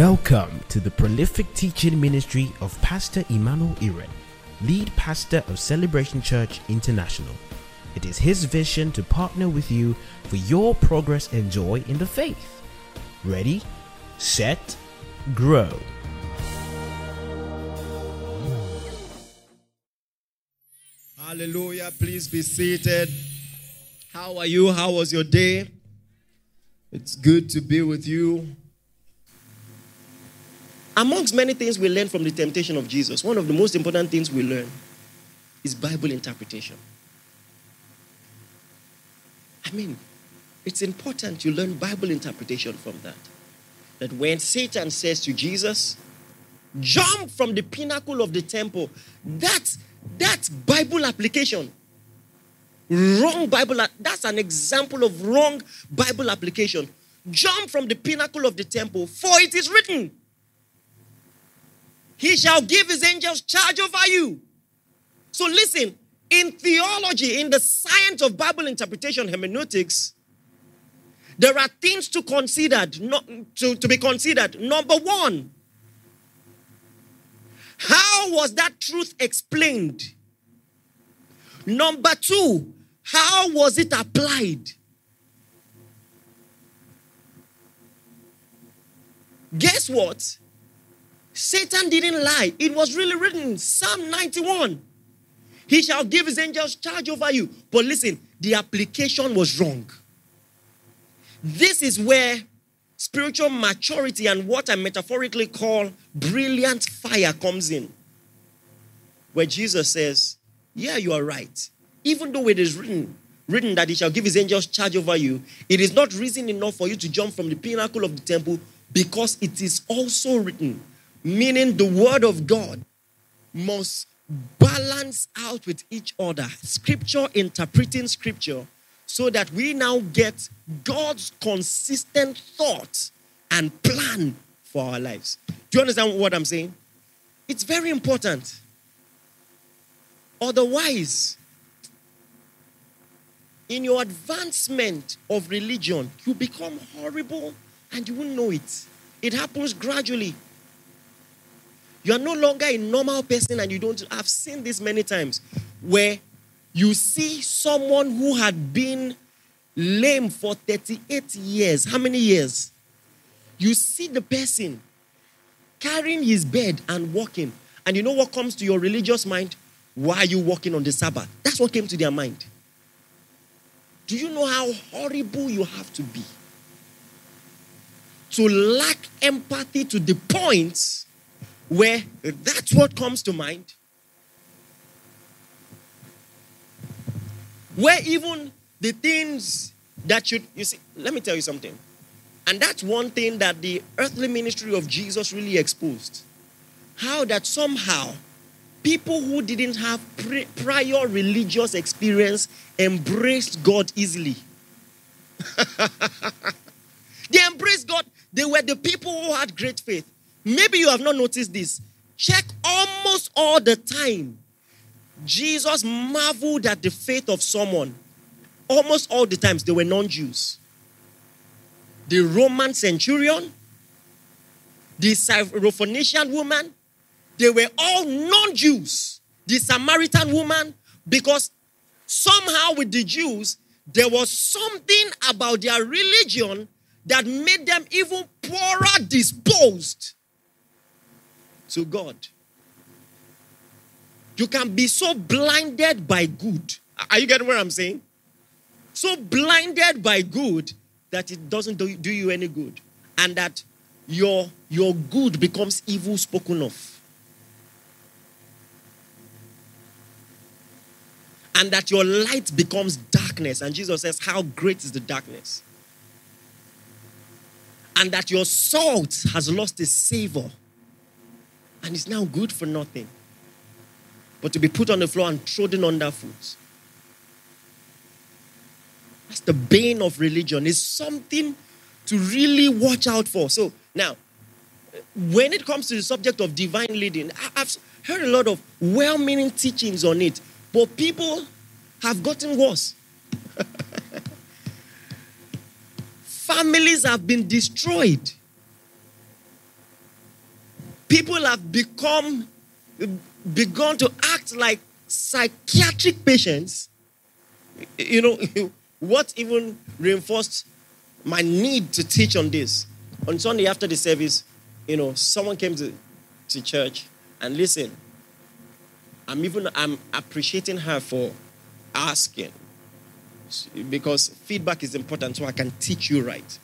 Welcome to the prolific teaching ministry of Pastor Emmanuel Iren, lead pastor of Celebration Church International. It is his vision to partner with you for your progress and joy in the faith. Ready, set, grow. Hallelujah. Please be seated. How are you? How was your day? It's good to be with you. Amongst many things we learn from the temptation of Jesus, one of the most important things we learn is Bible interpretation. I mean, it's important you learn Bible interpretation from that. That when Satan says to Jesus, jump from the pinnacle of the temple, that's that's Bible application. Wrong Bible, that's an example of wrong Bible application. Jump from the pinnacle of the temple, for it is written, He shall give His angels charge over you. So listen, in theology, in the science of Bible interpretation, hermeneutics, there are things to consider, not, to, to be considered. Number one, how was that truth explained? Number two, how was it applied? Guess what? Satan didn't lie. It was really written Psalm 91. He shall give his angels charge over you. But listen, the application was wrong. This is where spiritual maturity and what I metaphorically call brilliant fire comes in. Where Jesus says, Yeah, you are right. Even though it is written, written that he shall give his angels charge over you, it is not reason enough for you to jump from the pinnacle of the temple because it is also written. Meaning the word of God must balance out with each other. Scripture interpreting scripture so that we now get God's consistent thought and plan for our lives. Do you understand what I'm saying? It's very important. Otherwise, in your advancement of religion, you become horrible and you won't know it. It happens gradually. You are no longer a normal person and you don't. I've seen this many times where you see someone who had been lame for 38 years. How many years? You see the person carrying his bed and walking. And you know what comes to your religious mind? Why are you walking on the Sabbath? That's what came to their mind. Do you know how horrible you have to be? To lack empathy to the point where that's what comes to mind. Where even the things that should, you see, let me tell you something. And that's one thing that the earthly ministry of Jesus really exposed. How that somehow people who didn't have prior religious experience embraced God easily. they embraced God. They were the people who had great faith. Maybe you have not noticed this. Check almost all the time. Jesus marveled at the faith of someone. Almost all the times they were non Jews. The Roman centurion, the Syrophoenician woman, they were all non Jews. The Samaritan woman, because somehow with the Jews, there was something about their religion that made them even poorer disposed to God. You can be so blinded by good. Are you getting what I'm saying? So blinded by good that it doesn't do, you any good. And that your, your good becomes evil spoken of. And that your light becomes darkness. And Jesus says, How great is the darkness? And that your salt has lost its savor and is now good for nothing but to be put on the floor and trodden underfoot. That's the bane of religion. It's something to really watch out for. So now, when it comes to the subject of divine leading, I've heard a lot of well-meaning teachings on it, but people have gotten worse. Families have been destroyed people have become begun to act like psychiatric patients. You know, what even reinforced my need to teach on this? On Sunday after the service, you know, someone came to, to church and listen. I'm even I'm appreciating her for asking because feedback is important so I can teach you right.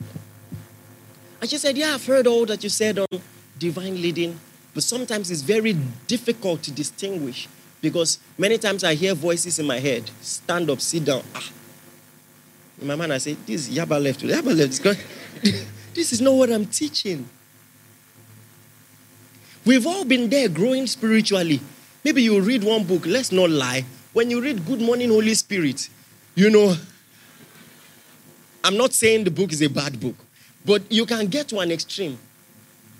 And she said, Yeah, I've heard all that you said on divine leading, but sometimes it's very difficult to distinguish because many times I hear voices in my head stand up, sit down. Ah. In my mind, I say, This is Yaba left. Yaba left. this is not what I'm teaching. We've all been there growing spiritually. Maybe you read one book, let's not lie. When you read Good Morning, Holy Spirit, you know, I'm not saying the book is a bad book, but you can get to an extreme.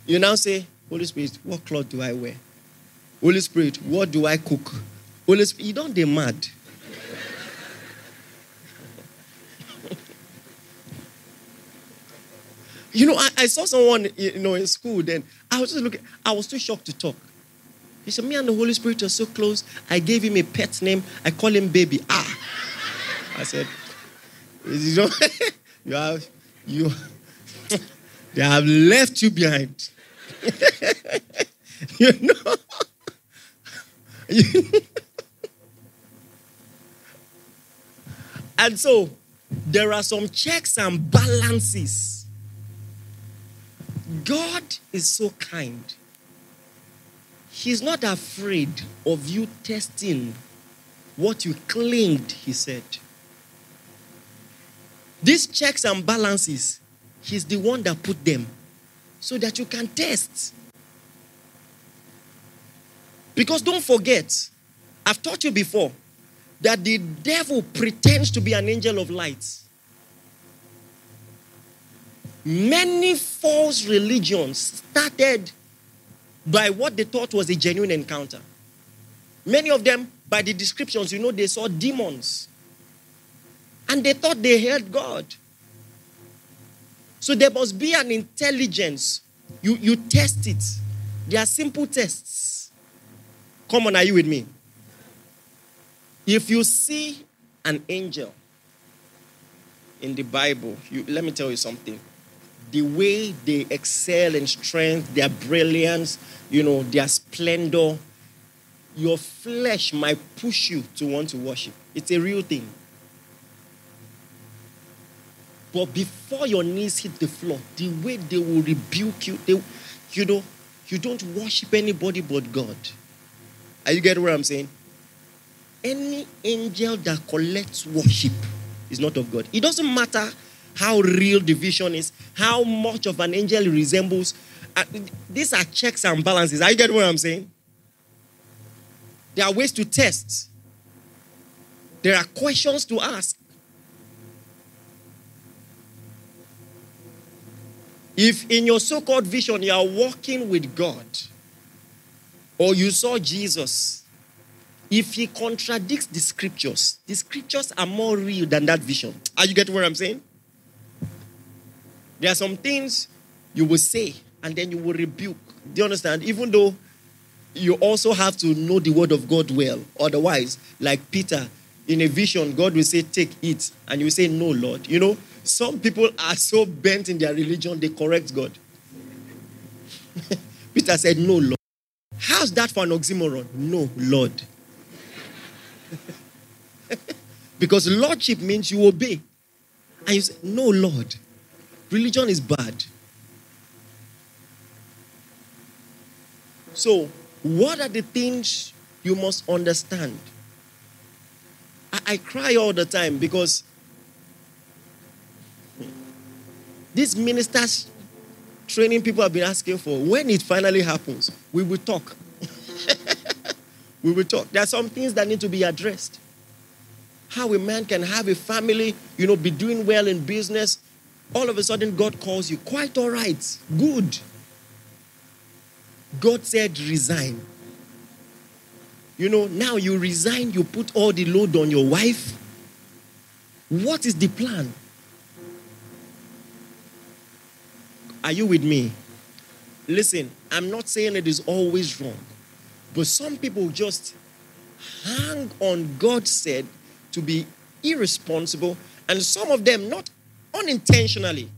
You now say, Holy Spirit, what cloth do I wear? Holy Spirit, what do I cook? Holy Spirit, you don't get mad. you know, I, I, saw someone, you know, in school then. I was just looking, I was too shocked to talk. He said, Me and the Holy Spirit are so close. I gave him a pet name. I call him baby. Ah. I said, you you have, you, they have left you behind. you know? and so, there are some checks and balances. God is so kind. He's not afraid of you testing what you claimed He said. These checks and balances, He's the one that put them so that you can test. Because don't forget, I've taught you before that the devil pretends to be an angel of light. Many false religions started by what they thought was a genuine encounter. Many of them, by the descriptions, you know, they saw demons and they thought they heard God. So there must be an intelligence. You, you test it. They are simple tests. Come on, are you with me? If you see an angel in the Bible, you, let me tell you something. The way they excel in strength, their brilliance, you know, their splendor, your flesh might push you to want to worship. It's a real thing. But before your knees hit the floor, the way they will rebuke you, they, you know, you don't worship anybody but God. Are you getting what I'm saying? Any angel that collects worship is not of God. It doesn't matter how real the vision is, how much of an angel resembles. Uh, these are checks and balances. Are you getting what I'm saying? There are ways to test. There are questions to ask. If in your so called vision you are walking with God, or you saw Jesus, if he contradicts the scriptures, the scriptures are more real than that vision. Are you getting what I'm saying? There are some things you will say and then you will rebuke. Do you understand? Even though you also have to know the word of God well. Otherwise, like Peter, in a vision, God will say, Take it. And you say, No, Lord. You know, some people are so bent in their religion, they correct God. Peter said, No, Lord. How's that for an oxymoron? No, Lord. because lordship means you obey. And you say, No, Lord. Religion is bad. So, what are the things you must understand? I, I cry all the time because these ministers training people have been asking for, when it finally happens, we will talk. we will talk. There are some things that need to be addressed. How a man can have a family, you know, be doing well in business. All of a sudden, God calls you. Quite all right. Good. God said, resign. You know, now you resign, you put all the load on your wife. What is the plan? Are you with me? listen, I'm not saying it is always wrong, but some people just hang on God said to be irresponsible, and some of them not unintentionally.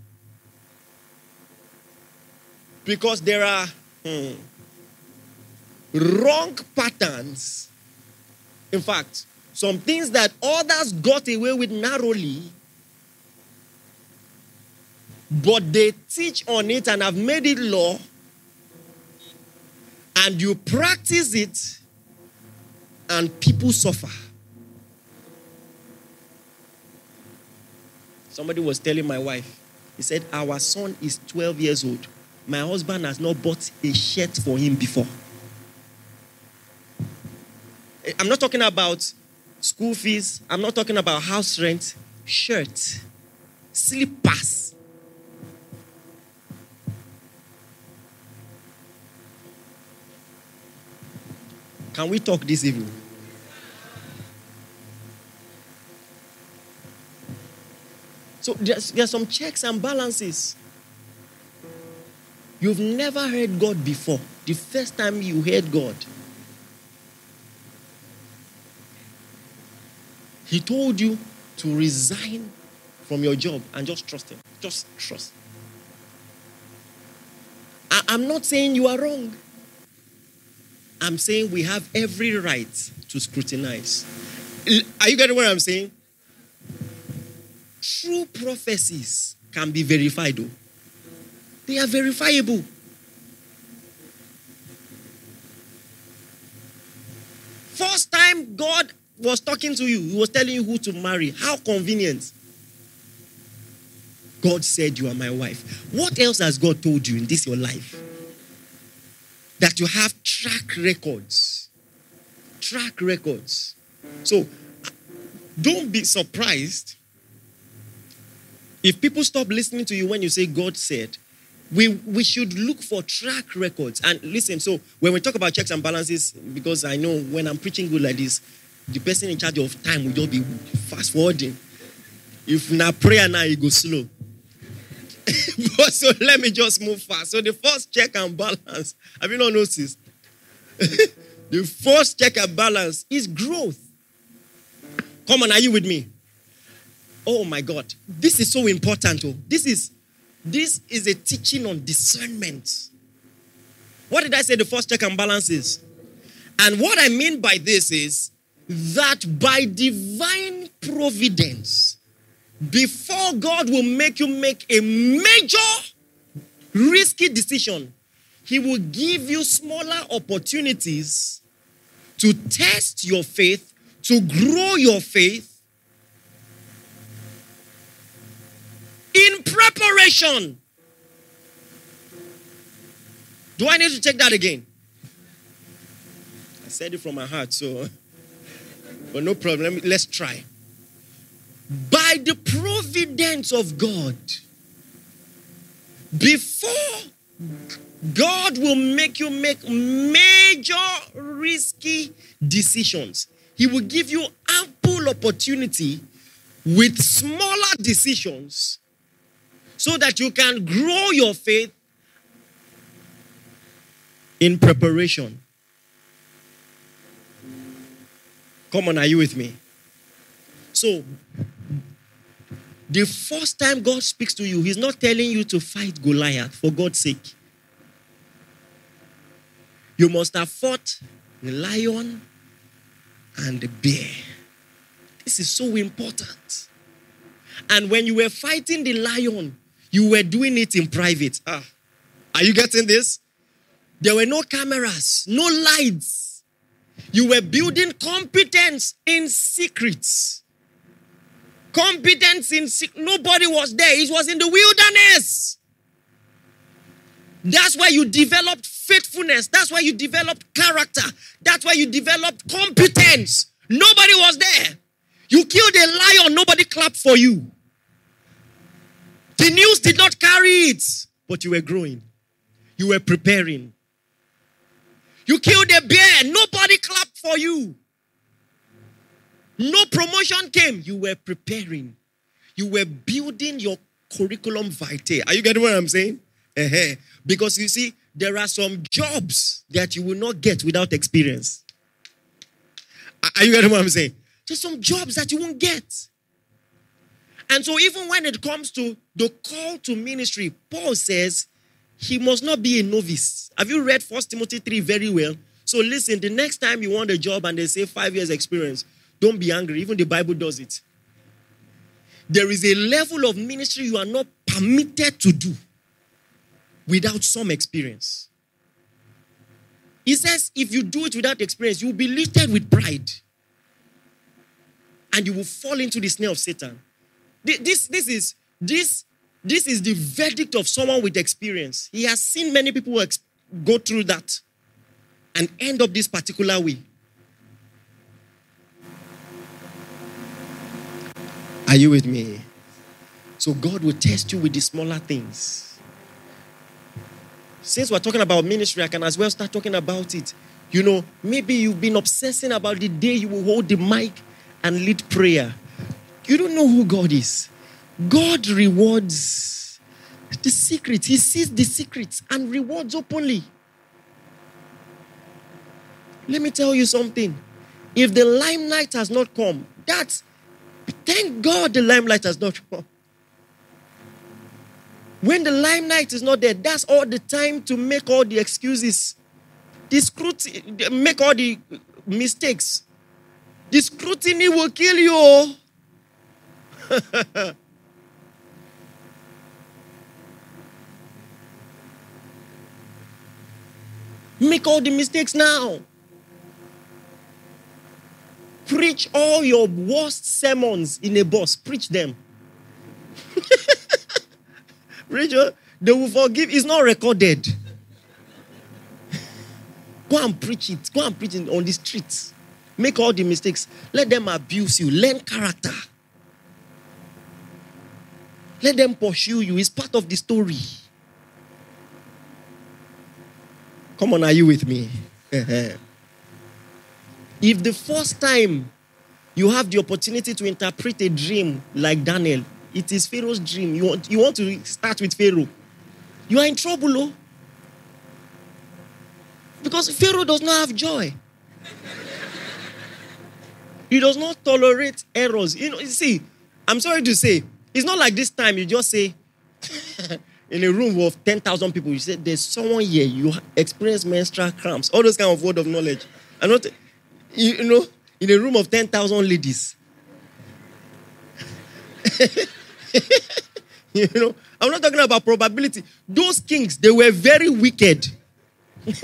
Because there are hmm, wrong patterns. In fact, some things that others got away with narrowly, but they teach on it and have made it law, and you practice it, and people suffer. Somebody was telling my wife, he said, Our son is 12 years old. My husband has not bought a shirt for him before. I'm not talking about school fees, I'm not talking about house rent, shirt, slippers. Can we talk this evening? So there's, there's some checks and balances. You've never heard God before. The first time you heard God, He told you to resign from your job and just trust Him. Just trust. I, I'm not saying you are wrong. I'm saying we have every right to scrutinize. Are you getting what I'm saying? True prophecies can be verified, though. They are verifiable. First time God was talking to you, He was telling you who to marry. How convenient. God said, You are my wife. What else has God told you in this your life? That you have track records. Track records. So don't be surprised if people stop listening to you when you say God said. We, we should look for track records. And listen, so when we talk about checks and balances, because I know when I'm preaching good like this, the person in charge of time will just be fast forwarding. If not prayer now, you go slow. but so let me just move fast. So the first check and balance, have you not noticed? the first check and balance is growth. Come on, are you with me? Oh my God, this is so important. Oh. This is this is a teaching on discernment. What did I say the first check and balance is? And what I mean by this is that by divine providence, before God will make you make a major risky decision, He will give you smaller opportunities to test your faith, to grow your faith in preparation. Do I need to take that again? I said it from my heart, so but no problem. Let's try by the providence of God, before God will make you make major risky decisions, He will give you ample opportunity with smaller decisions so that you can grow your faith in preparation. Come on, are you with me? So, the first time God speaks to you, He's not telling you to fight Goliath for God's sake. You must have fought the lion and the bear. This is so important. And when you were fighting the lion, you were doing it in private. Ah, are you getting this? There were no cameras, no lights. You were building competence in secrets. Competence in. Nobody was there. It was in the wilderness. That's why you developed faithfulness. That's why you developed character. That's why you developed competence. Nobody was there. You killed a lion, nobody clapped for you. The news did not carry it, but you were growing. You were preparing. You killed a bear, nobody clapped for you. No promotion came. You were preparing. You were building your curriculum vitae. Are you getting what I'm saying? Uh-huh. Because you see, there are some jobs that you will not get without experience. Are you getting what I'm saying? There's some jobs that you won't get. And so, even when it comes to the call to ministry, Paul says he must not be a novice. Have you read First Timothy 3 very well? So, listen, the next time you want a job and they say five years experience, don't be angry. Even the Bible does it. There is a level of ministry you are not permitted to do without some experience. He says if you do it without experience, you will be lifted with pride and you will fall into the snare of Satan. This, this, is, this, this is the verdict of someone with experience. He has seen many people go through that and end up this particular way. Are you with me? So God will test you with the smaller things. Since we're talking about ministry, I can as well start talking about it. You know, maybe you've been obsessing about the day you will hold the mic and lead prayer. You don't know who God is. God rewards the secrets, He sees the secrets and rewards openly. Let me tell you something. If the limelight has not come, that's Thank God the limelight has not come. When the limelight is not there, that's all the time to make all the excuses. The scrutiny, make all the mistakes. The scrutiny will kill you. make all the mistakes now. Preach all your worst sermons in a bus. Preach them. Rachel, oh. they will forgive. It's not recorded. Go and preach it. Go and preach it on the streets. Make all the mistakes. Let them abuse you. Learn character. Let them pursue you. It's part of the story. Come on, are you with me? Uh-huh. If the first time you have the opportunity to interpret a dream like Daniel, it is Pharaoh's dream. You want, you want to start with Pharaoh. You are in trouble, oh. Because Pharaoh does not have joy. he does not tolerate errors. You know, you see, I'm sorry to say, it's not like this time you just say, in a room of 10,000 people, you say, There's someone here, you experience menstrual cramps, all those kind of word of knowledge. I'm not, you know, in a room of 10,000 ladies. you know, I'm not talking about probability. Those kings, they were very wicked.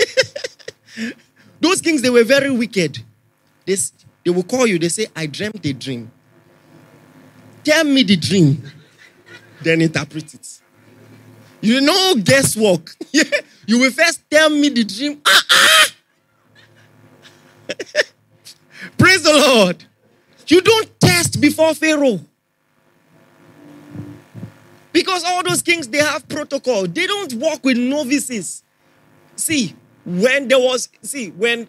Those kings, they were very wicked. They, they will call you, they say, I dreamt a dream. Tell me the dream, then interpret it. You know, guesswork. you will first tell me the dream. Ah, ah! Praise the Lord. You don't test before Pharaoh. Because all those kings, they have protocol. They don't work with novices. See, when there was, see, when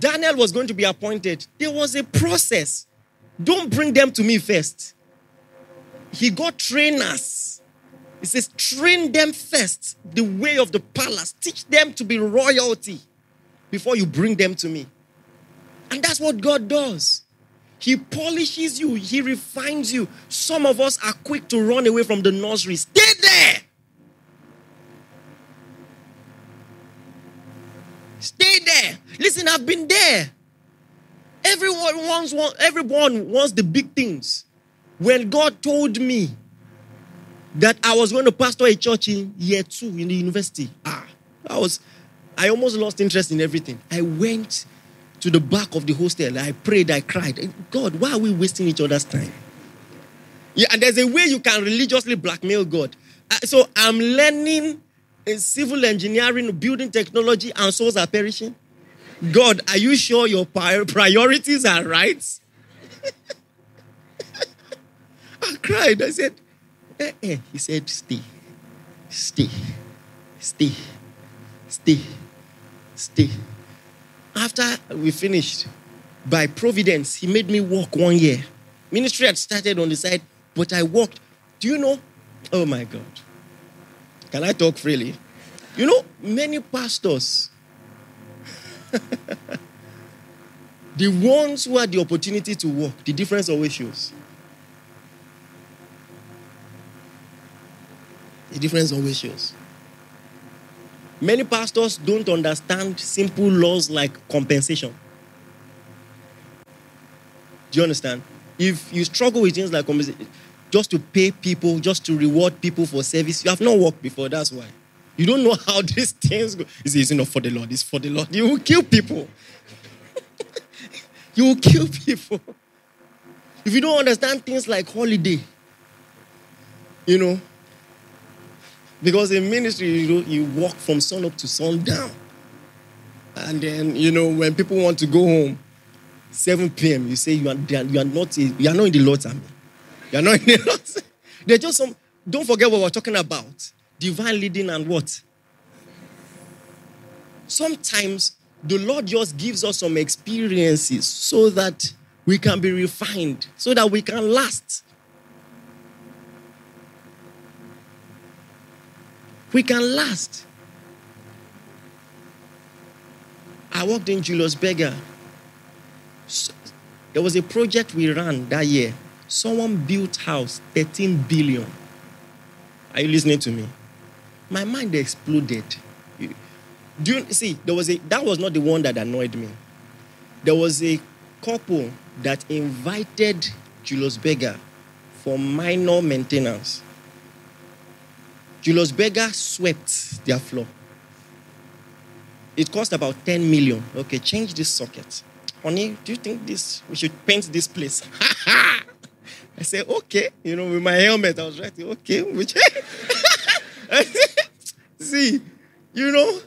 Daniel was going to be appointed, there was a process. Don't bring them to me first. He got trainers. He says, train them first the way of the palace. Teach them to be royalty before you bring them to me. And that's what God does. He polishes you, He refines you. Some of us are quick to run away from the nursery. Stay there. Stay there. Listen, I've been there. Everyone wants, everyone wants the big things. When God told me that I was going to pastor a church in year two in the university, ah, I was, I almost lost interest in everything. I went to the back of the hostel. I prayed, I cried. God, why are we wasting each other's time? Yeah, and there's a way you can religiously blackmail God. Uh, so I'm learning in civil engineering, building technology, and souls are perishing. God, are you sure your priorities are right? I cried. I said, eh, eh. He said, stay, stay, stay, stay, stay. After we finished, by providence, he made me walk one year. Ministry had started on the side, but I walked. Do you know? Oh my God. Can I talk freely? You know, many pastors, the ones who had the opportunity to walk, the difference always shows. The difference always shows. Many pastors don't understand simple laws like compensation. Do you understand? If you struggle with things like compensation, just to pay people, just to reward people for service, you have not worked before, that's why. You don't know how these things go. It's, it's not for the Lord, it's for the Lord. You will kill people. you will kill people. If you don't understand things like holiday, you know, because in ministry, you, you walk from sun up to sun down. And then, you know, when people want to go home, 7 p.m., you say you are, you are not you are not in the Lord's army. You are not in the Lord's. They're just some, don't forget what we're talking about. Divine leading and what? Sometimes the Lord just gives us some experiences so that we can be refined, so that we can last. We can last. I worked in Julius Berger. There was a project we ran that year. Someone built house 13 billion. Are you listening to me? My mind exploded. Do you see? There was a that was not the one that annoyed me. There was a couple that invited Julius Berger for minor maintenance. Julius Berger swept their floor. It cost about 10 million. Okay, change this socket. Honey, do you think this we should paint this place? I said, okay. You know, with my helmet, I was writing, okay, which see, you know,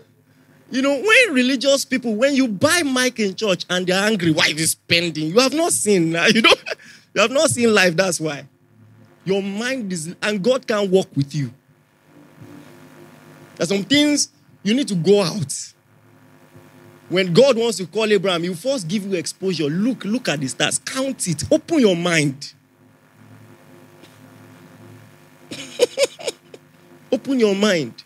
you know, when religious people, when you buy mic in church and they're angry, why is spending? You have not seen, you know, you have not seen life, that's why. Your mind is, and God can walk with you. There's some things you need to go out. When God wants to call Abraham, he first give you exposure. Look, look at the stars, count it, open your mind. open your mind.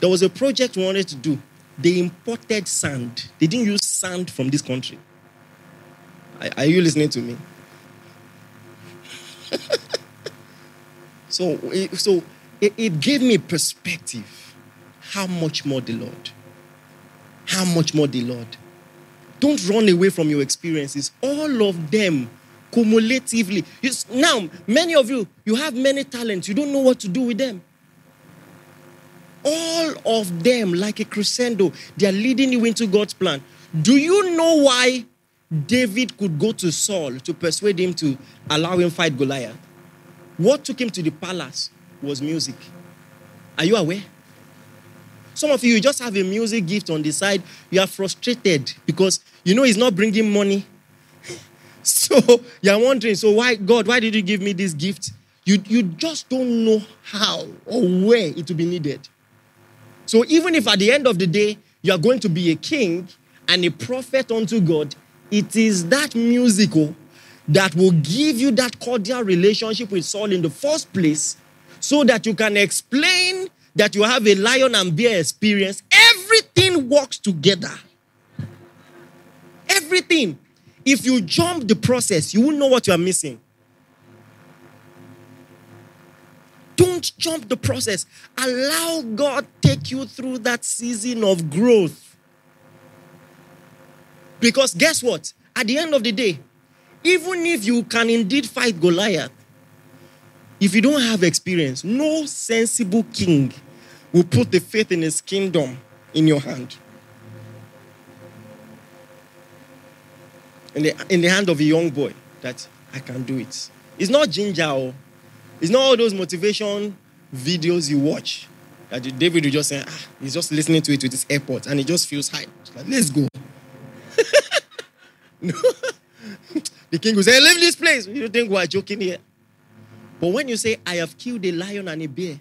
There was a project we wanted to do. They imported sand. They didn't use sand from this country. Are, are you listening to me? so, so it, it gave me perspective. How much more the Lord? How much more the Lord? Don't run away from your experiences. All of them cumulatively. now, many of you, you have many talents. You don't know what to do with them. All of them, like a crescendo, they are leading you into God's plan. Do you know why David could go to Saul to persuade him to allow him fight Goliath? What took him to the palace? Was music. Are you aware? Some of you, you just have a music gift on the side. You are frustrated because you know it's not bringing money. so you're wondering, so why, God, why did you give me this gift? You, you just don't know how or where it will be needed. So even if at the end of the day you are going to be a king and a prophet unto God, it is that musical that will give you that cordial relationship with Saul in the first place so that you can explain that you have a lion and bear experience. Everything works together. Everything. If you jump the process, you will know what you are missing. Don't jump the process. Allow God take you through that season of growth. Because guess what? At the end of the day, even if you can indeed fight Goliath, if you don't have experience, no sensible king will put the faith in his kingdom in your hand. In the, in the hand of a young boy that I can do it. It's not ginger. Oh. It's not all those motivation videos you watch that David will just say, ah, he's just listening to it with his AirPod and he just feels high. Like, let's go. no. the king will say, leave this place. You think we're joking here? But when you say, I have killed a lion and a bear,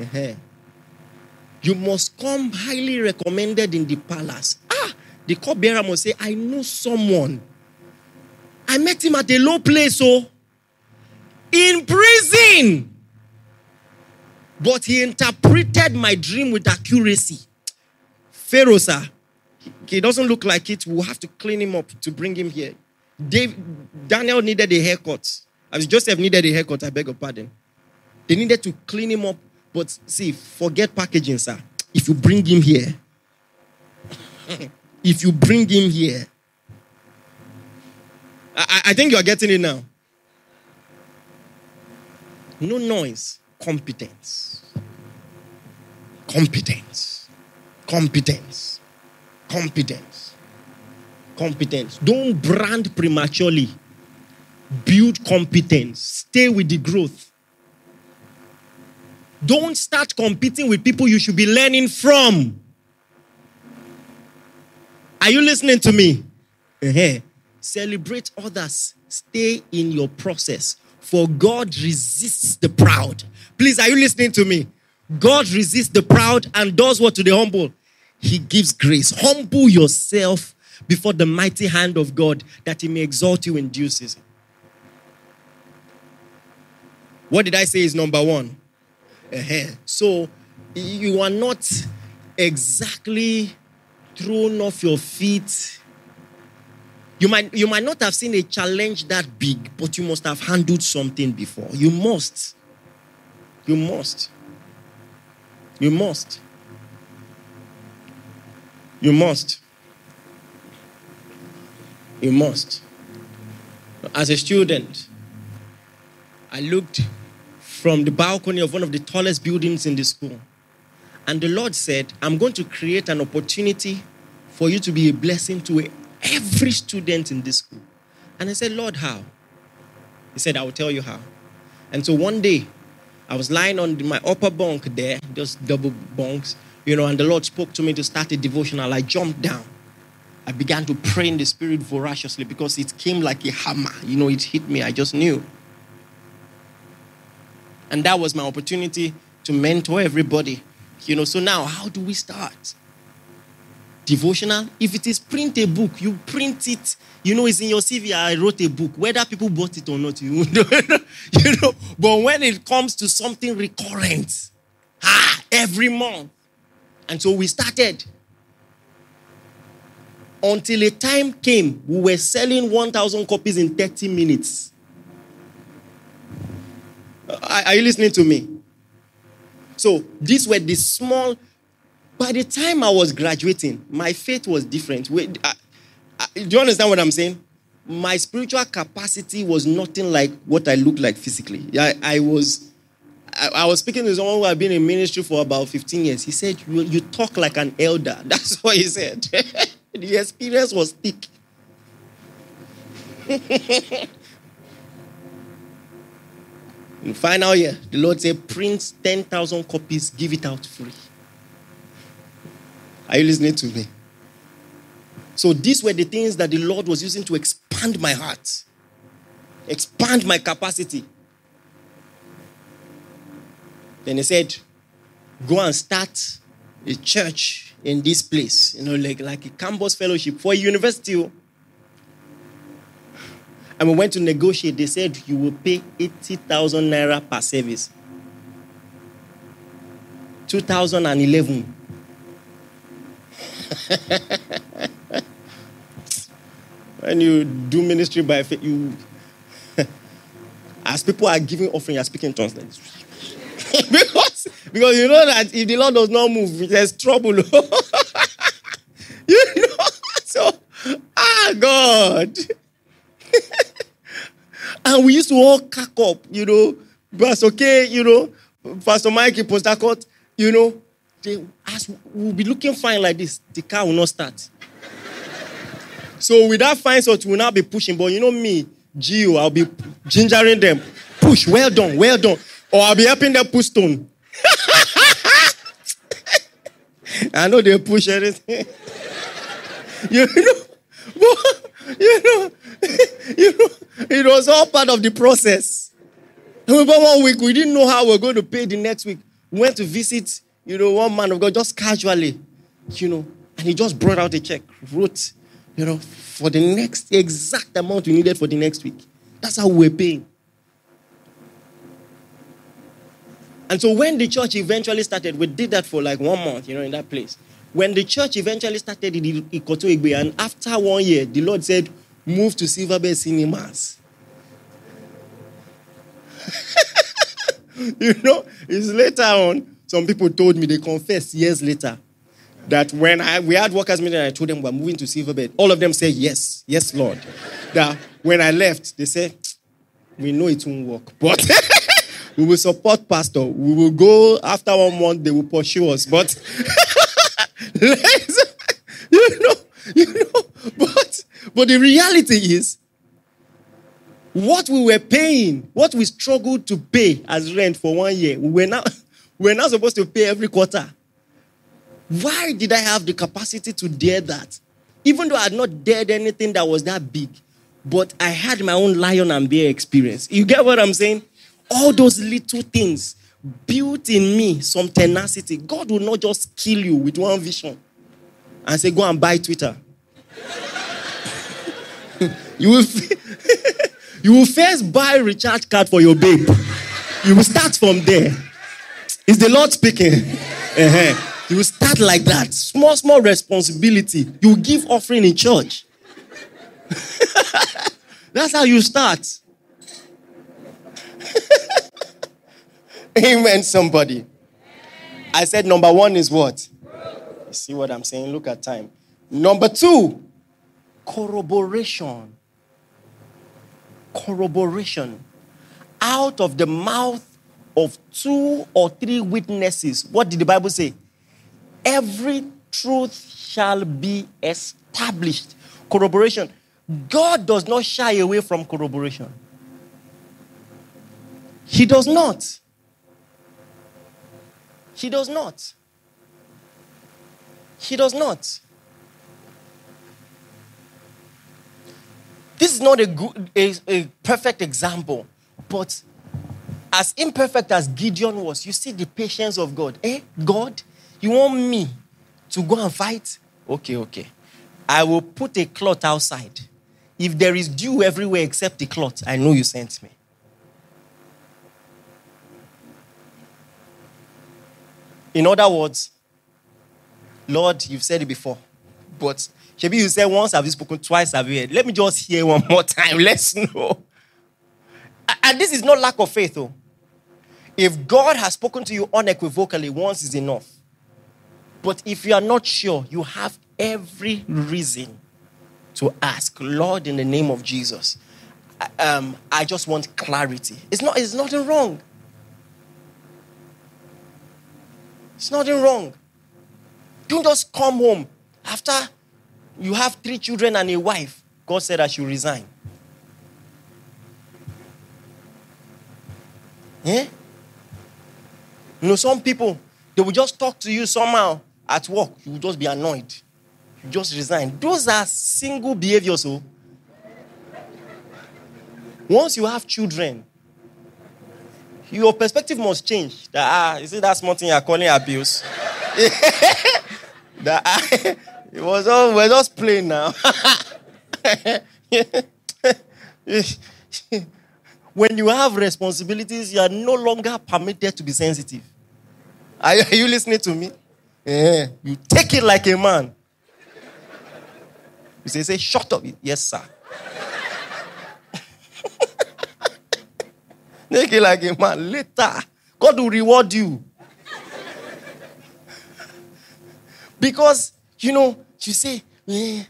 uh-huh, you must come highly recommended in the palace. Ah, the cupbearer must say, I know someone. I met him at a low place, oh, in prison. but he interpreted my dream with accuracy. Pharaoh, sir, he doesn't look like it. We'll have to clean him up to bring him here. Dave, Daniel needed a haircut. As Joseph needed a haircut, I beg your pardon. They needed to clean him up. But see, forget packaging, sir. If you bring him here, if you bring him here, I, I think you're getting it now. No noise, competence. Competence. Competence. Competence. Competence. Don't brand prematurely. Build competence. Stay with the growth. Don't start competing with people you should be learning from. Are you listening to me? Uh-huh. Celebrate others. Stay in your process. For God resists the proud. Please, are you listening to me? God resists the proud and does what to the humble? He gives grace. Humble yourself before the mighty hand of God that He may exalt you in due season. What did I say is number one? Uh-huh. So you are not exactly thrown off your feet. You might, you might not have seen a challenge that big, but you must have handled something before. You must. You must. You must. You must. You must. As a student, I looked from the balcony of one of the tallest buildings in the school. And the Lord said, I'm going to create an opportunity for you to be a blessing to every student in this school. And I said, Lord, how? He said, I will tell you how. And so one day, I was lying on my upper bunk there, those double bunks, you know, and the Lord spoke to me to start a devotional. I jumped down. I began to pray in the spirit voraciously because it came like a hammer. You know, it hit me. I just knew. And that was my opportunity to mentor everybody. You know, so now how do we start? Devotional. If it is print a book, you print it. You know, it's in your CV. I wrote a book, whether people bought it or not. You know, you know. But when it comes to something recurrent, ah, every month, and so we started. Until a time came, we were selling 1,000 copies in 30 minutes. Are you listening to me? So these were the small. By the time I was graduating, my faith was different. Wait, I, I, do you understand what I'm saying? My spiritual capacity was nothing like what I looked like physically. I, I was. I, was speaking to someone who had been in ministry for about 15 years. He said, You, you talk like an elder. That's what he said. the experience was thick. In final year, the Lord said, print 10,000 copies, give it out free. Are you listening to me? So these were the things that the Lord was using to expand my heart, expand my capacity. Then he said, go and start a church in this place, you know, like, like a campus fellowship for a university. Oh. And we went to negotiate. They said you will pay 80,000 naira per service. 2011. when you do ministry by faith, you as people are giving offering, you're speaking tongues like this. because, because you know that if the Lord does not move, there's trouble. you know? So, ah, God. And we used to all cack up, you know. Pastor okay, you know, Pastor Mike in Post you know, they, as we'll be looking fine like this, the car will not start. so with that fine sort, we'll not be pushing. But you know me, Gio, I'll be gingering them. Push, well done, well done. Or I'll be helping them push stone. I know they push everything. you know, you know, you know, it was all part of the process. Remember one week, we didn't know how we are going to pay the next week. We went to visit, you know, one man of God just casually, you know, and he just brought out a check, wrote, you know, for the next exact amount we needed for the next week. That's how we were paying. And so when the church eventually started, we did that for like one month, you know, in that place. When the church eventually started in Ikoto Igbe, and after one year, the Lord said, move to Silver Cinemas. you know, it's later on, some people told me, they confessed years later, that when I, we had workers meeting I told them we're moving to Silverbird, all of them said, yes, yes, Lord. that when I left, they said, we know it won't work, but we will support pastor. We will go after one month, they will pursue us. But you know, you know, but but the reality is what we were paying, what we struggled to pay as rent for one year, we were now we're not supposed to pay every quarter. Why did I have the capacity to dare that? Even though I had not dared anything that was that big, but I had my own lion and bear experience. You get what I'm saying? All those little things built in me some tenacity. God will not just kill you with one vision and say, Go and buy Twitter. you, will, you will first buy recharge card for your babe. You will start from there. Is the Lord speaking? Uh-huh. You will start like that. Small, small responsibility. You give offering in church. That's how you start. Amen, somebody. I said number one is what? You see what I'm saying? Look at time. Number two, corroboration. Corroboration. Out of the mouth of two or three witnesses, what did the Bible say? Every truth shall be established. Corroboration. God does not shy away from corroboration. He does not. He does not. He does not. This is not a, good, a, a perfect example, but as imperfect as Gideon was, you see the patience of God. Eh, God, you want me to go and fight? Okay, okay. I will put a cloth outside. If there is dew everywhere except the cloth, I know you sent me. In other words, Lord, you've said it before, but maybe you said once, have you spoken twice, have you heard? Let me just hear one more time. Let's know. And this is not lack of faith, though. If God has spoken to you unequivocally, once is enough. But if you are not sure, you have every reason to ask, Lord, in the name of Jesus, um, I just want clarity. It's not. It's nothing wrong. It's nothing wrong. Don't just come home after you have three children and a wife. God said I should resign. Yeah? You know, some people, they will just talk to you somehow at work. You will just be annoyed. You just resign. Those are single behaviors. So, oh. once you have children, your perspective must change. That ah, you see that small thing you're calling abuse. that ah, it was all we're just playing now. when you have responsibilities, you are no longer permitted to be sensitive. Are, are you listening to me? Yeah. You take it like a man. You say, say, shut up. Yes, sir. Take it like a man. Later, God will reward you. because, you know, you say, yeah,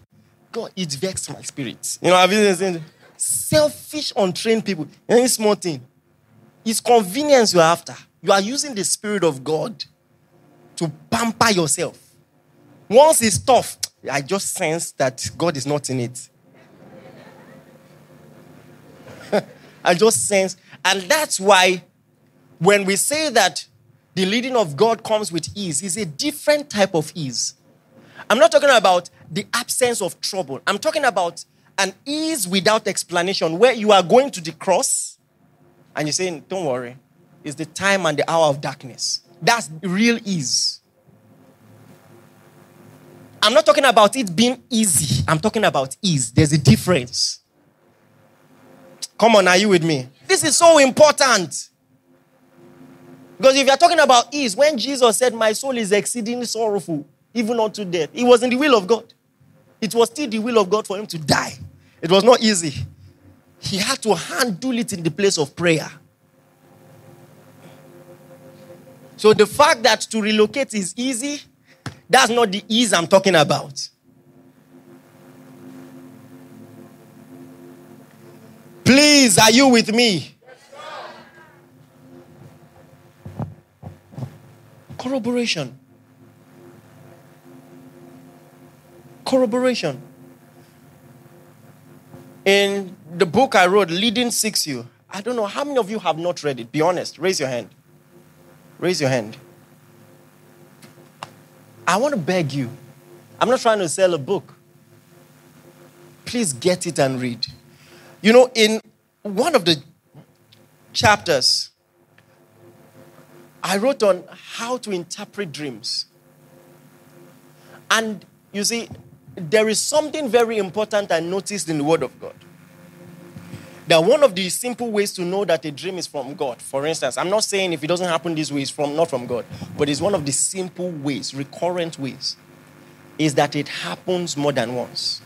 God, it vexed my spirit. You know, I've been saying, selfish, untrained people, any small thing. It's convenience you're after. You are using the Spirit of God to pamper yourself. Once it's tough, I just sense that God is not in it. I just sense and that's why when we say that the leading of God comes with ease, it's a different type of ease. I'm not talking about the absence of trouble. I'm talking about an ease without explanation where you are going to the cross and you're saying, Don't worry, it's the time and the hour of darkness. That's real ease. I'm not talking about it being easy. I'm talking about ease. There's a difference. Come on, are you with me? This is so important. Because if you're talking about ease, when Jesus said, My soul is exceedingly sorrowful, even unto death, it was in the will of God. It was still the will of God for him to die. It was not easy. He had to handle it in the place of prayer. So the fact that to relocate is easy, that's not the ease I'm talking about. Please, are you with me? Corroboration. Corroboration. In the book I wrote, Leading Six You, I don't know how many of you have not read it. Be honest. Raise your hand. Raise your hand. I want to beg you. I'm not trying to sell a book. Please get it and read. You know, in one of the chapters, I wrote on how to interpret dreams. And you see, there is something very important I noticed in the Word of God. That one of the simple ways to know that a dream is from God, for instance, I'm not saying if it doesn't happen this way, it's from not from God, but it's one of the simple ways, recurrent ways, is that it happens more than once.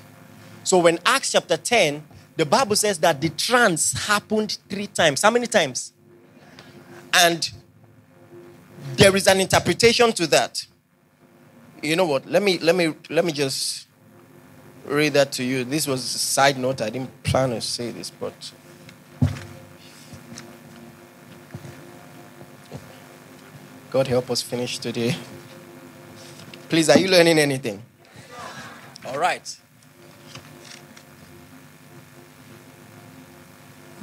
So when Acts chapter 10, the Bible says that the trance happened three times. How many times? And there is an interpretation to that. You know what? Let me let me let me just read that to you. This was a side note. I didn't plan to say this, but God help us finish today. Please, are you learning anything? All right.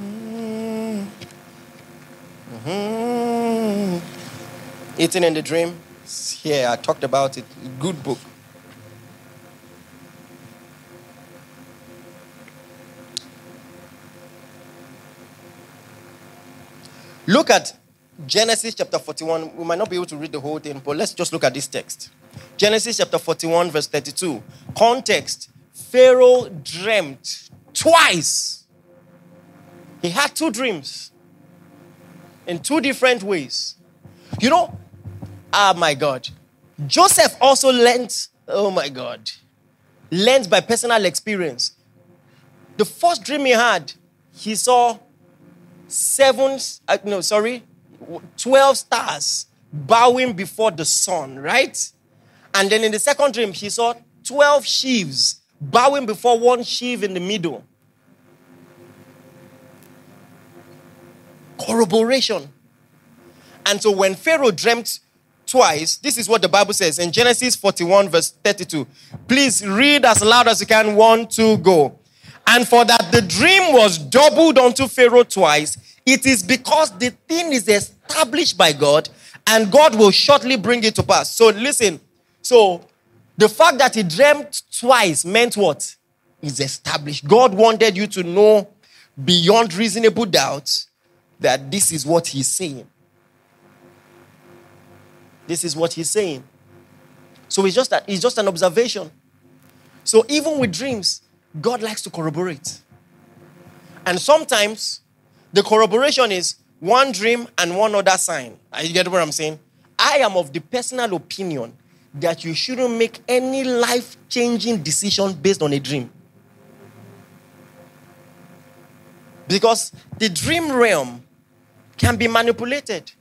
Mm-hmm. Eating in the Dream. Yeah, I talked about it. Good book. Look at Genesis chapter 41. We might not be able to read the whole thing, but let's just look at this text. Genesis chapter 41, verse 32. Context Pharaoh dreamt twice. He had two dreams in two different ways. You know, ah, my God. Joseph also learned, oh my God, learned by personal experience. The first dream he had, he saw seven, uh, no, sorry, 12 stars bowing before the sun, right? And then in the second dream, he saw 12 sheaves bowing before one sheaf in the middle. Corroboration. And so when Pharaoh dreamt twice, this is what the Bible says in Genesis 41, verse 32. Please read as loud as you can. One, two, go. And for that the dream was doubled unto Pharaoh twice, it is because the thing is established by God and God will shortly bring it to pass. So listen. So the fact that he dreamt twice meant what? Is established. God wanted you to know beyond reasonable doubt that this is what he's saying. This is what he's saying. So it's just that it's just an observation. So even with dreams, God likes to corroborate. And sometimes the corroboration is one dream and one other sign. You get what I'm saying? I am of the personal opinion that you shouldn't make any life changing decision based on a dream. Because the dream realm can be manipulated.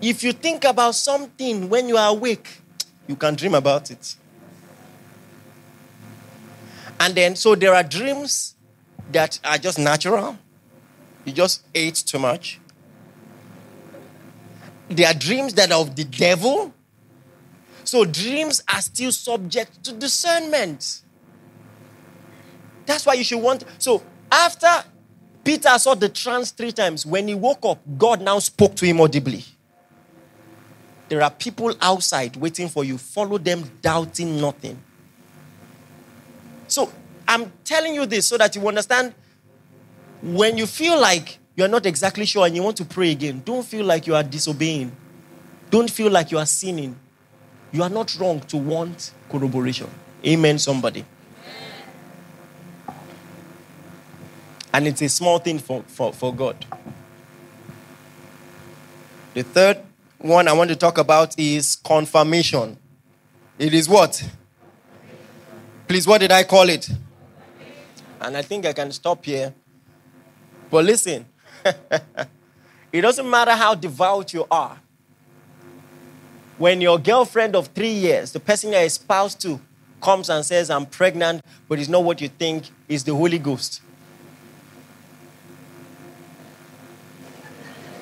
If you think about something when you are awake, you can dream about it. And then, so there are dreams that are just natural. You just ate too much. There are dreams that are of the devil. So dreams are still subject to discernment. That's why you should want. So after Peter saw the trance three times, when he woke up, God now spoke to him audibly. There are people outside waiting for you. Follow them, doubting nothing. So I'm telling you this so that you understand when you feel like you're not exactly sure and you want to pray again, don't feel like you are disobeying. Don't feel like you are sinning. You are not wrong to want corroboration. Amen, somebody. And it's a small thing for, for, for God. The third one I want to talk about is confirmation. It is what? Please, what did I call it? And I think I can stop here. But listen, it doesn't matter how devout you are. When your girlfriend of three years, the person you're espoused to, comes and says, I'm pregnant, but it's not what you think it's the Holy Ghost.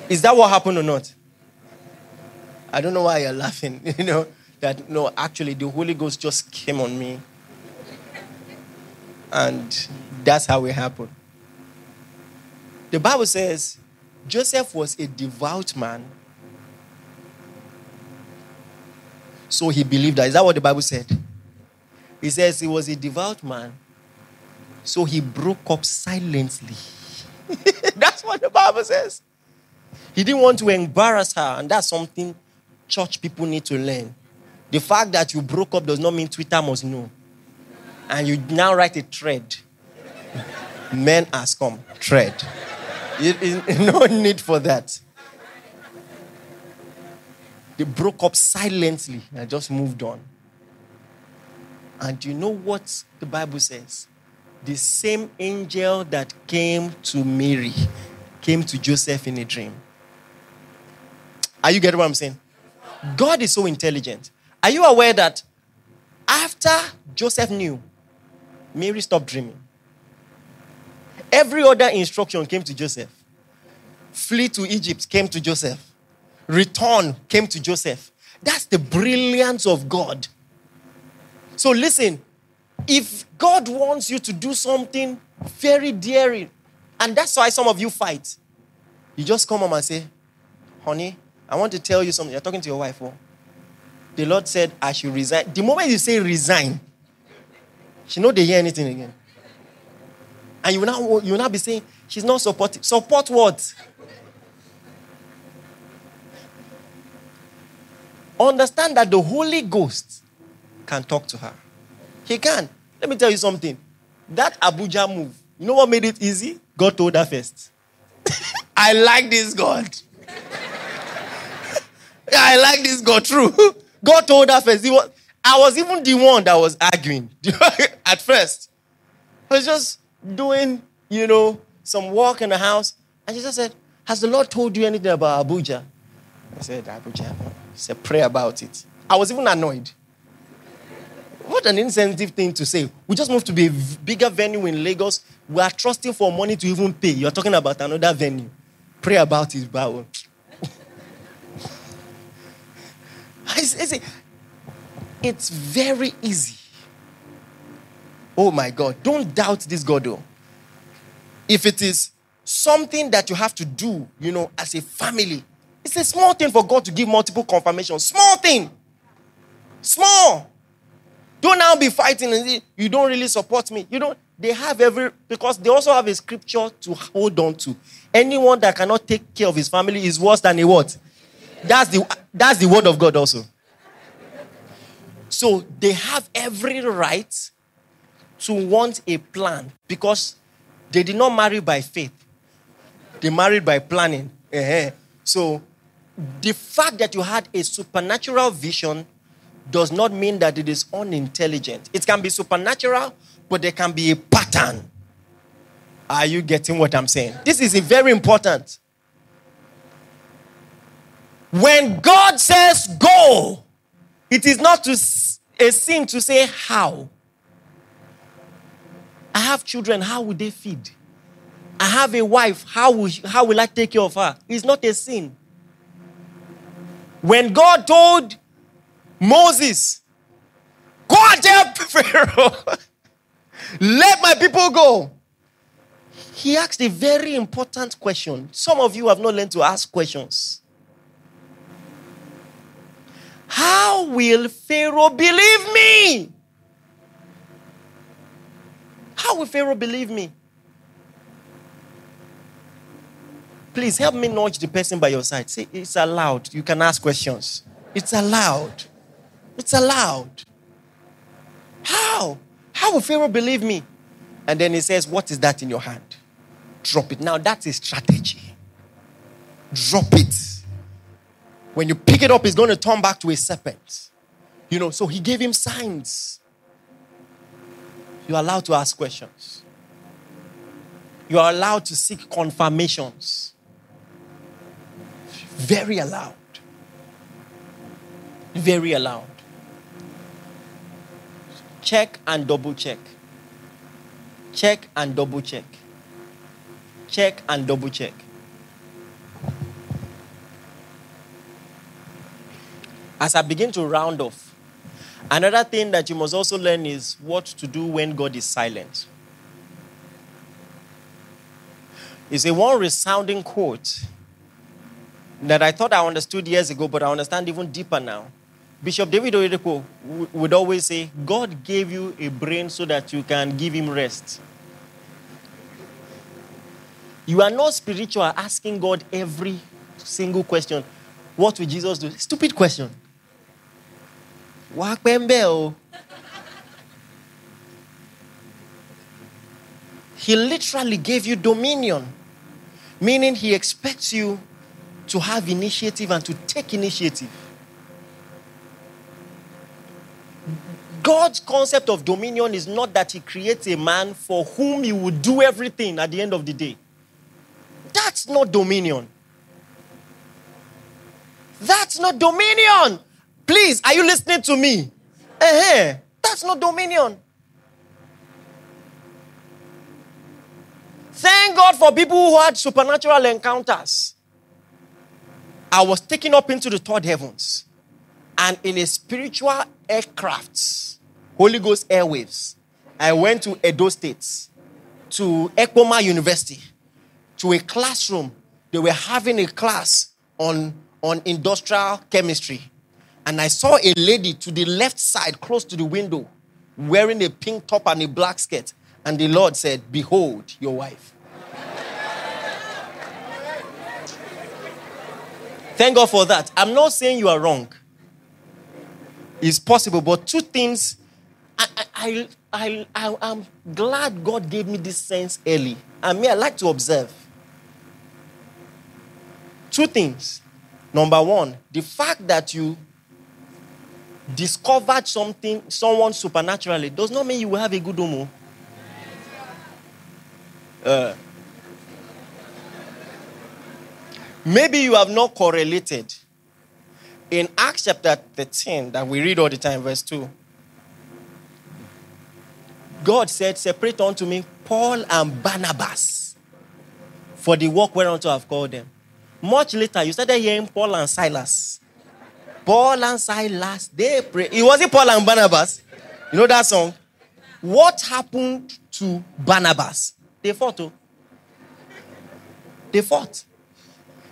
Is that what happened or not? I don't know why you're laughing. You know, that no, actually, the Holy Ghost just came on me. And that's how it happened. The Bible says Joseph was a devout man. So he believed that. Is that what the Bible said? He says he was a devout man. So he broke up silently. that's what the Bible says. He didn't want to embarrass her, and that's something church people need to learn. The fact that you broke up does not mean Twitter must know. And you now write a thread. Men has come. Thread. no need for that. They broke up silently and just moved on. And you know what the Bible says? The same angel that came to Mary came to Joseph in a dream. Are you getting what I'm saying? God is so intelligent. Are you aware that after Joseph knew, Mary stopped dreaming? Every other instruction came to Joseph. Flee to Egypt came to Joseph. Return came to Joseph. That's the brilliance of God. So listen, if God wants you to do something very daring, and that's why some of you fight, you just come home and say, honey, I want to tell you something. You're talking to your wife. Oh. The Lord said, I should resign. The moment you say resign, she know they hear anything again. And you will now, you will now be saying, she's not supportive. Support what? Understand that the Holy Ghost can talk to her. He can. Let me tell you something. That Abuja move, you know what made it easy? God told her first. I like this God. I like this God. True. God told her first. Was, I was even the one that was arguing at first. I was just doing, you know, some work in the house. And she just said, Has the Lord told you anything about Abuja? I said, Abuja. He said, Pray about it. I was even annoyed. What an insensitive thing to say. We just moved to be a bigger venue in Lagos. We are trusting for money to even pay. You're talking about another venue. Pray about it, Bible. It's very easy. Oh my God. Don't doubt this God, though. If it is something that you have to do, you know, as a family, it's a small thing for God to give multiple confirmations. Small thing. Small. Don't now be fighting and say, you don't really support me. You don't. They have every, because they also have a scripture to hold on to. Anyone that cannot take care of his family is worse than a what? That's the, that's the word of God also. So they have every right to want a plan because they did not marry by faith. They married by planning. Uh-huh. So the fact that you had a supernatural vision does not mean that it is unintelligent. It can be supernatural, but there can be a pattern. Are you getting what I'm saying? This is very important. When God says go, it is not to a sin to say how. I have children, how will they feed? I have a wife, how will, how will I take care of her? It's not a sin. When God told Moses, Go and tell Pharaoh, let my people go. He asked a very important question. Some of you have not learned to ask questions. How will Pharaoh believe me? How will Pharaoh believe me? Please help me nudge the person by your side. Say, it's allowed. You can ask questions. It's allowed. It's allowed. How? How will Pharaoh believe me? And then he says, What is that in your hand? Drop it. Now, that's a strategy. Drop it. When you pick it up, it's going to turn back to a serpent. You know, so he gave him signs. You are allowed to ask questions. You are allowed to seek confirmations. Very allowed. Very allowed. Check and double check. Check and double check. Check and double check. As I begin to round off, another thing that you must also learn is what to do when God is silent. It's a one resounding quote that I thought I understood years ago, but I understand even deeper now. Bishop David Oyedepo would always say, God gave you a brain so that you can give him rest. You are not spiritual asking God every single question. What will Jesus do? Stupid question. He literally gave you dominion, meaning he expects you to have initiative and to take initiative. God's concept of dominion is not that He creates a man for whom He would do everything at the end of the day. That's not dominion. That's not dominion. Please, are you listening to me? Uh-huh. That's not dominion. Thank God for people who had supernatural encounters. I was taken up into the third heavens and in a spiritual aircraft, Holy Ghost airwaves, I went to Edo State, to Ekpoma University, to a classroom. They were having a class on, on industrial chemistry. And I saw a lady to the left side, close to the window, wearing a pink top and a black skirt. And the Lord said, Behold your wife. Thank God for that. I'm not saying you are wrong It's possible. But two things, I, I, I, I, I'm glad God gave me this sense early. I me, I like to observe. Two things. Number one, the fact that you discovered something, someone supernaturally, does not mean you will have a good homo. Uh, maybe you have not correlated in Acts chapter 13, that we read all the time, verse 2, God said, Separate unto me Paul and Barnabas for the work whereunto I've called them. Much later, you started hearing Paul and Silas. Paul and Silas, they pray. It wasn't Paul and Barnabas. You know that song? What happened to Barnabas? They fought. Oh. They fought.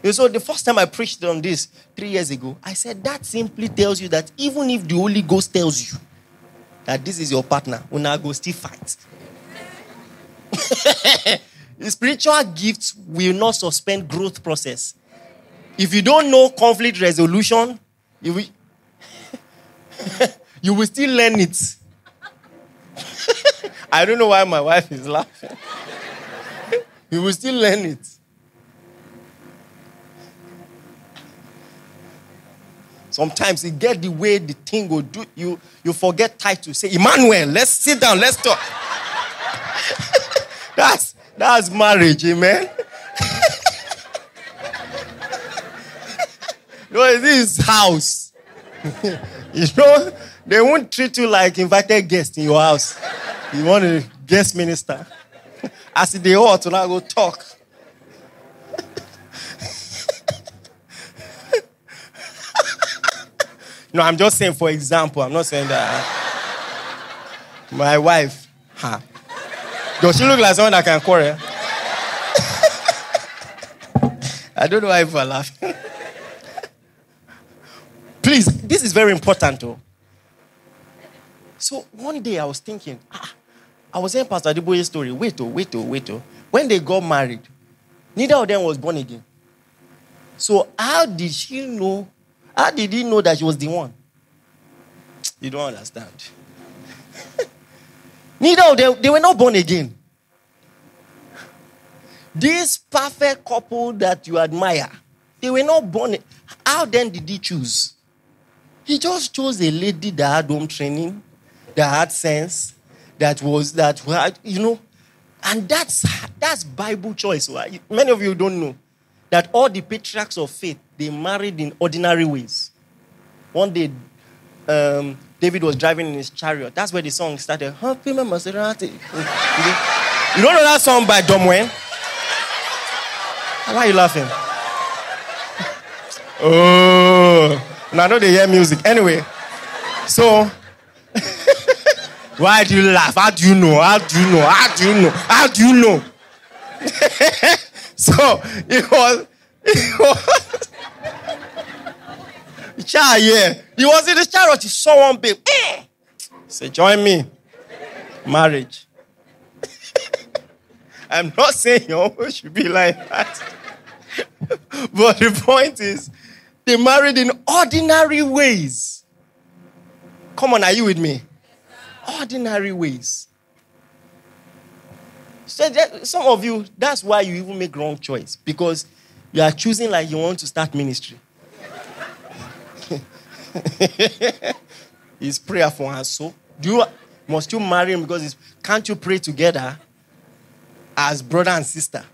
And so the first time I preached on this three years ago, I said that simply tells you that even if the Holy Ghost tells you that this is your partner, una go still fight. spiritual gifts will not suspend growth process. If you don't know conflict resolution, you will, you will still learn it. I don't know why my wife is laughing. you will still learn it. Sometimes you get the way the thing will do you. You forget title. Say, Emmanuel, let's sit down. Let's talk. that's that's marriage, amen. No, this is house. you know, they won't treat you like invited guest in your house. You want a guest minister. I As they ought to now go talk. No, I'm just saying for example. I'm not saying that. My wife, huh? Does she look like someone that can quarrel? I don't know why people are laughing. Please, this is very important, though. So one day I was thinking, ah, I was saying Pastor Adeboye's story. Wait, oh, wait, oh, wait, oh. When they got married, neither of them was born again. So how did she know how did he know that she was the one? You don't understand. Neither of them, they were not born again. This perfect couple that you admire, They were not born. How then did he choose? He just chose a lady that had home training, that had sense, that was that had, you know, and that's that's Bible choice. Many of you don't know that all the patriarchs of faith they married in ordinary ways. One day, um, David was driving in his chariot. That's where the song started. Happy Maserati. You don't know that song by Domwen? Why are you laughing? Oh, now I know they hear music. Anyway, so why do you laugh? How do you know? How do you know? How do you know? How do you know? so it was, it was child, yeah. He was in the chariot, he saw one babe. Eh! He said, Join me. Marriage. I'm not saying you should be like that. but the point is, they married in ordinary ways. Come on, are you with me? Ordinary ways. So some of you, that's why you even make wrong choice because you are choosing like you want to start ministry. it's prayer for her so. Do you must you marry him because can't you pray together as brother and sister?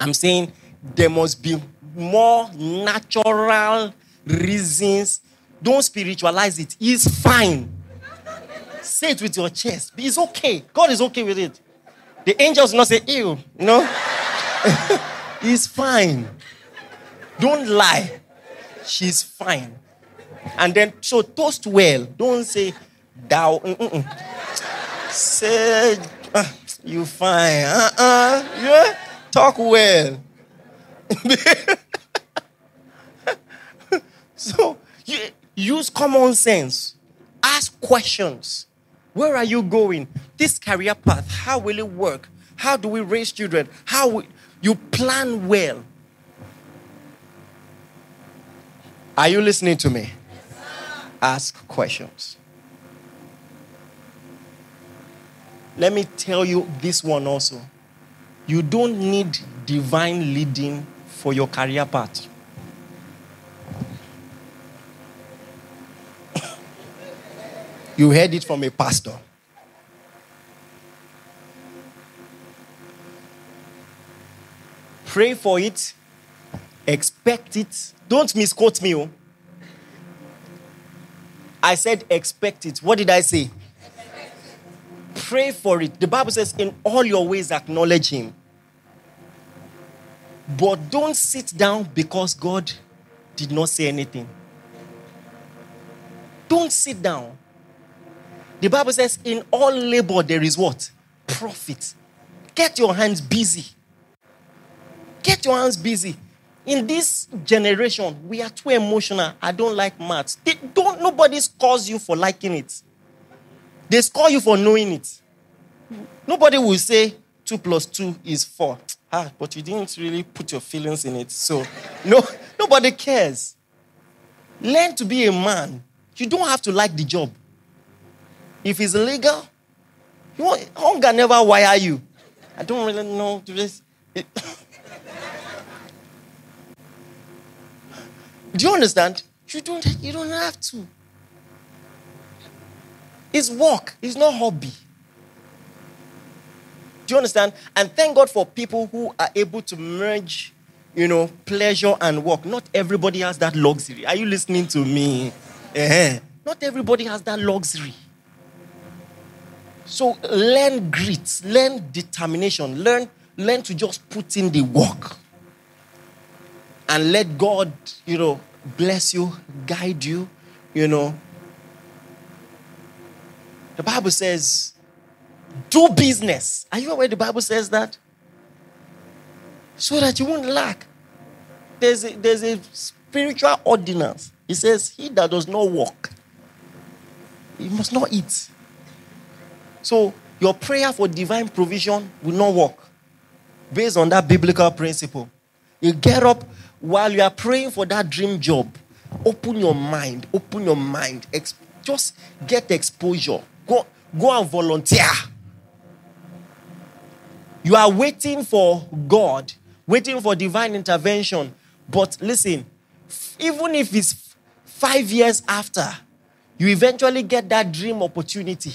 I'm saying there must be more natural reasons. Don't spiritualize it. It's fine. Say it with your chest. It's okay. God is okay with it. The angels will not say, ew. No. it's fine. Don't lie. She's fine. And then, so toast well. Don't say, thou. Mm-mm. Say, uh, you fine. Uh-uh. Yeah? Talk well. so, you, use common sense. Ask questions. Where are you going? This career path, how will it work? How do we raise children? How you plan well. Are you listening to me? ask questions. Let me tell you this one also. You don't need divine leading for your career path. You heard it from a pastor. Pray for it, expect it. Don't misquote me. Oh. I said, expect it. What did I say? Pray for it. The Bible says, in all your ways, acknowledge Him. But don't sit down because God did not say anything. Don't sit down. The Bible says, in all labor, there is what? Profit. Get your hands busy. Get your hands busy in this generation, we are too emotional. I don't like maths. They don't nobody scores you for liking it. They score you for knowing it. Nobody will say two plus two is four. Ah, but you didn't really put your feelings in it. So no, nobody cares. Learn to be a man. You don't have to like the job. If it's legal, you want, hunger never wire you. I don't really know this. Do you understand? You don't, you don't have to. It's work, it's not hobby. Do you understand? And thank God for people who are able to merge, you know, pleasure and work. Not everybody has that luxury. Are you listening to me? Uh-huh. Not everybody has that luxury. So learn grit, learn determination, learn, learn to just put in the work and let God, you know, bless you, guide you, you know. The Bible says, do business. Are you aware the Bible says that? So that you won't lack. There's a, there's a spiritual ordinance. It says, He that does not walk, he must not eat. So your prayer for divine provision will not work based on that biblical principle. You get up while you are praying for that dream job, open your mind, open your mind. Ex- just get exposure. Go, go and volunteer. You are waiting for God, waiting for divine intervention. But listen, even if it's five years after, you eventually get that dream opportunity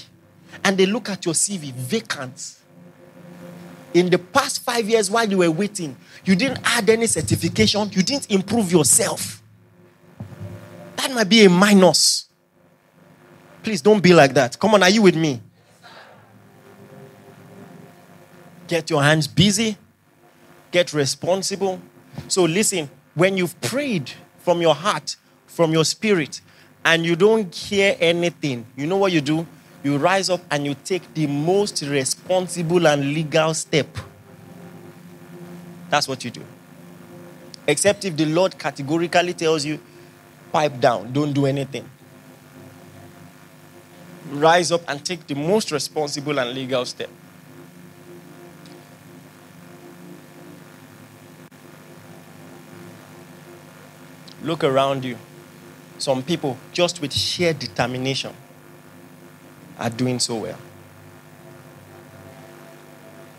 and they look at your CV vacant. In the past five years, while you were waiting, you didn't add any certification, you didn't improve yourself. That might be a minus. Please don't be like that. Come on, are you with me? Get your hands busy, get responsible. So, listen, when you've prayed from your heart, from your spirit, and you don't hear anything, you know what you do? You rise up and you take the most responsible and legal step. That's what you do. Except if the Lord categorically tells you, pipe down, don't do anything. Rise up and take the most responsible and legal step. Look around you. Some people, just with sheer determination, are doing so well.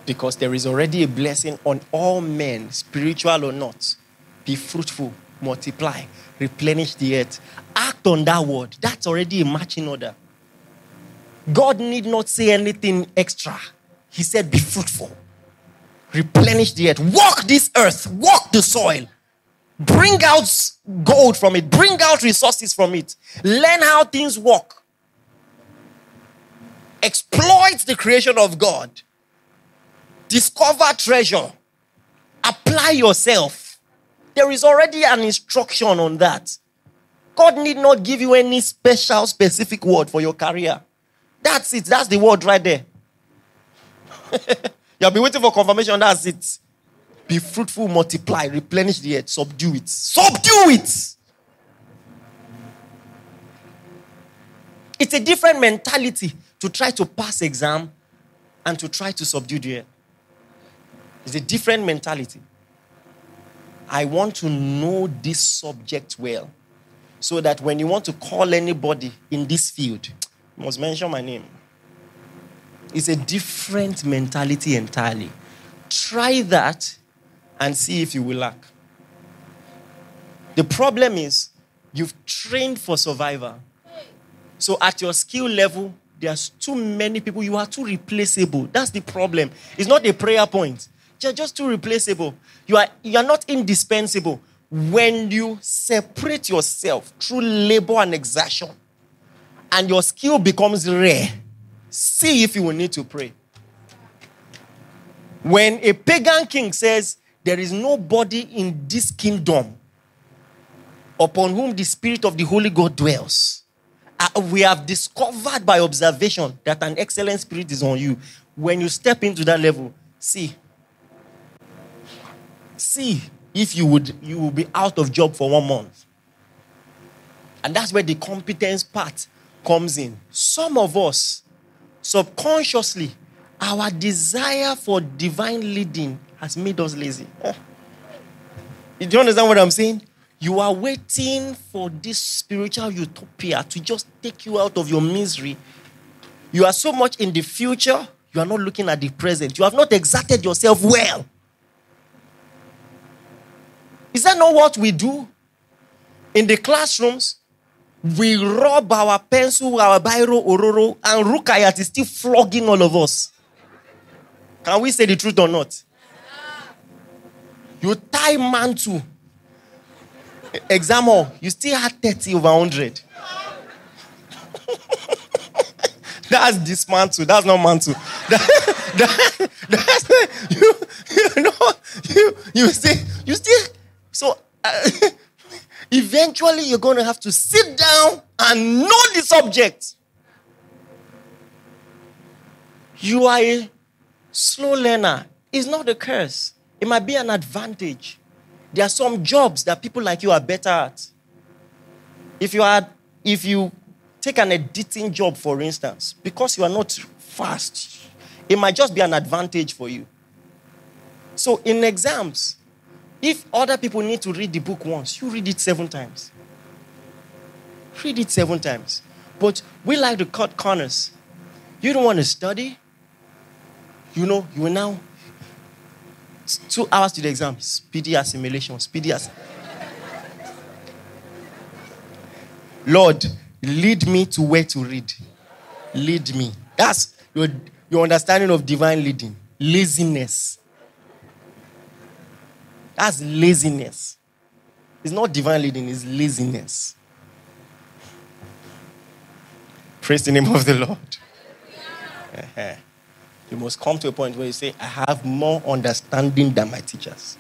Because there is already a blessing on all men, spiritual or not. Be fruitful, multiply, replenish the earth. Act on that word. That's already a matching order. God need not say anything extra. He said, Be fruitful, replenish the earth, walk this earth, walk the soil, Bring out gold from it, bring out resources from it, learn how things work. Exploit the creation of God, discover treasure, apply yourself. There is already an instruction on that. God need not give you any special, specific word for your career. That's it. That's the word right there. You'll be waiting for confirmation. That's it. Be fruitful, multiply, replenish the earth, subdue it. Subdue it. It's a different mentality to try to pass exam and to try to subdue the earth. It's a different mentality. I want to know this subject well so that when you want to call anybody in this field, you must mention my name. It's a different mentality entirely. Try that and see if you will lack. The problem is you've trained for survival. So at your skill level, there's too many people. You are too replaceable. That's the problem. It's not a prayer point. You're just too replaceable. You are, you are not indispensable. When you separate yourself through labor and exertion, and your skill becomes rare, see if you will need to pray. When a pagan king says, there is nobody in this kingdom upon whom the Spirit of the Holy God dwells. We have discovered by observation that an excellent spirit is on you. When you step into that level, see. See if you would you will be out of job for one month. And that's where the competence part comes in. Some of us, subconsciously, our desire for divine leading has made us lazy. Do you understand what I'm saying? You are waiting for this spiritual utopia to just take you out of your misery. You are so much in the future, you are not looking at the present. You have not exerted yourself well. Is that not what we do? In the classrooms, we rub our pencil, our biro, ororo, and Rukayat is still flogging all of us. Can we say the truth or not? You tie mantle. Exam hall, you still had 30 over 100. that's this mantle. That's not mantle. That, that, that's, you, you know, you, you still, you still, so uh, eventually you're going to have to sit down and know the subject. You are a slow learner. It's not a curse. It might be an advantage. There are some jobs that people like you are better at. If you are, if you take an editing job, for instance, because you are not fast, it might just be an advantage for you. So in exams, if other people need to read the book once, you read it seven times. Read it seven times. But we like to cut corners. You don't want to study. You know, you will now Two hours to the exam. Speedy assimilation. Speedy. Lord, lead me to where to read. Lead me. That's your, your understanding of divine leading. Laziness. That's laziness. It's not divine leading, it's laziness. Praise the name of the Lord you must come to a point where you say, I have more understanding than my teachers.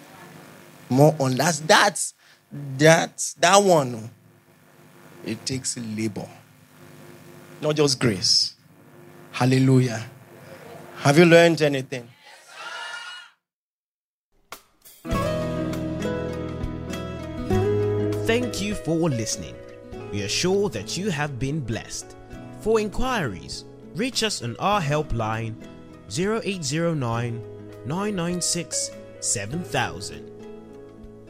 More on that's that that one. It takes labor, not just grace. Hallelujah. Have you learned anything? Thank you for listening. We are sure that you have been blessed. For inquiries, reach us on our helpline 0809 996 7000.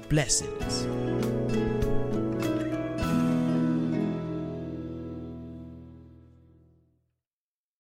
Blessings.